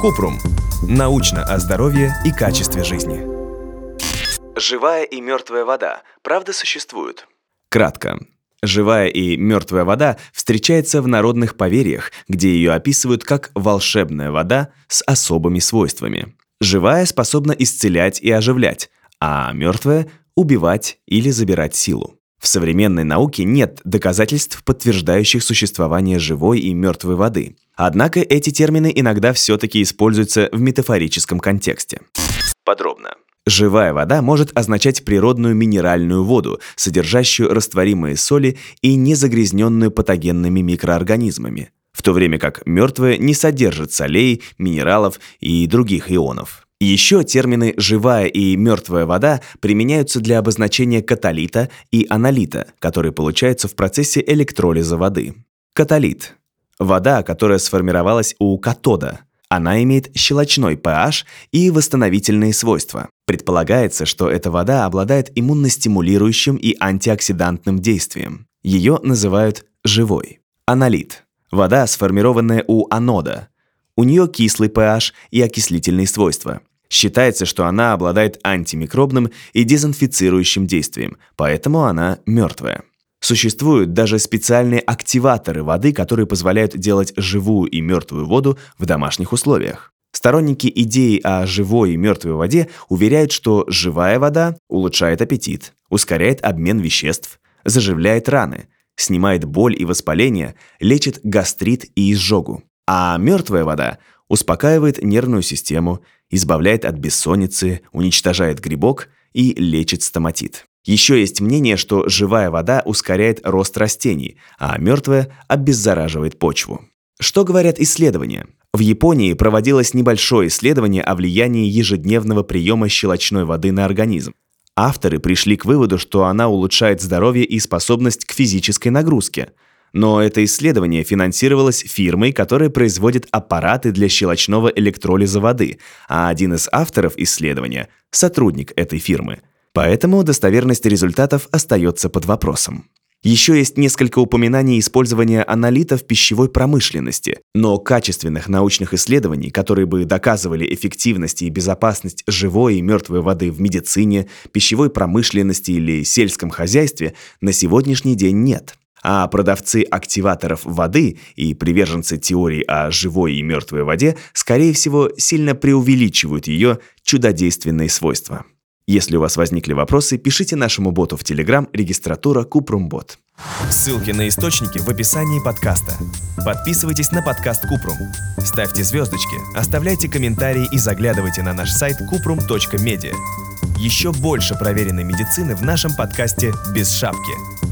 Купрум. Научно о здоровье и качестве жизни. Живая и мертвая вода правда существуют? Кратко. Живая и мертвая вода встречается в народных поверьях, где ее описывают как волшебная вода с особыми свойствами. Живая способна исцелять и оживлять, а мертвая – убивать или забирать силу. В современной науке нет доказательств, подтверждающих существование живой и мертвой воды. Однако эти термины иногда все-таки используются в метафорическом контексте. Подробно. Живая вода может означать природную минеральную воду, содержащую растворимые соли и не загрязненную патогенными микроорганизмами, в то время как мертвая не содержит солей, минералов и других ионов. Еще термины «живая» и «мертвая вода» применяются для обозначения каталита и аналита, которые получаются в процессе электролиза воды. Каталит – вода, которая сформировалась у катода – она имеет щелочной pH и восстановительные свойства. Предполагается, что эта вода обладает иммуностимулирующим и антиоксидантным действием. Ее называют живой. Аналит – вода, сформированная у анода. У нее кислый pH и окислительные свойства. Считается, что она обладает антимикробным и дезинфицирующим действием, поэтому она мертвая. Существуют даже специальные активаторы воды, которые позволяют делать живую и мертвую воду в домашних условиях. Сторонники идеи о живой и мертвой воде уверяют, что живая вода улучшает аппетит, ускоряет обмен веществ, заживляет раны, снимает боль и воспаление, лечит гастрит и изжогу. А мертвая вода успокаивает нервную систему, избавляет от бессонницы, уничтожает грибок и лечит стоматит. Еще есть мнение, что живая вода ускоряет рост растений, а мертвая обеззараживает почву. Что говорят исследования? В Японии проводилось небольшое исследование о влиянии ежедневного приема щелочной воды на организм. Авторы пришли к выводу, что она улучшает здоровье и способность к физической нагрузке. Но это исследование финансировалось фирмой, которая производит аппараты для щелочного электролиза воды, а один из авторов исследования – сотрудник этой фирмы – Поэтому достоверность результатов остается под вопросом. Еще есть несколько упоминаний использования аналита в пищевой промышленности, но качественных научных исследований, которые бы доказывали эффективность и безопасность живой и мертвой воды в медицине, пищевой промышленности или сельском хозяйстве на сегодняшний день нет. А продавцы активаторов воды и приверженцы теории о живой и мертвой воде, скорее всего, сильно преувеличивают ее чудодейственные свойства. Если у вас возникли вопросы, пишите нашему боту в Telegram регистратура Купрумбот. Ссылки на источники в описании подкаста. Подписывайтесь на подкаст Купрум. Ставьте звездочки, оставляйте комментарии и заглядывайте на наш сайт kuprum.media. Еще больше проверенной медицины в нашем подкасте «Без шапки».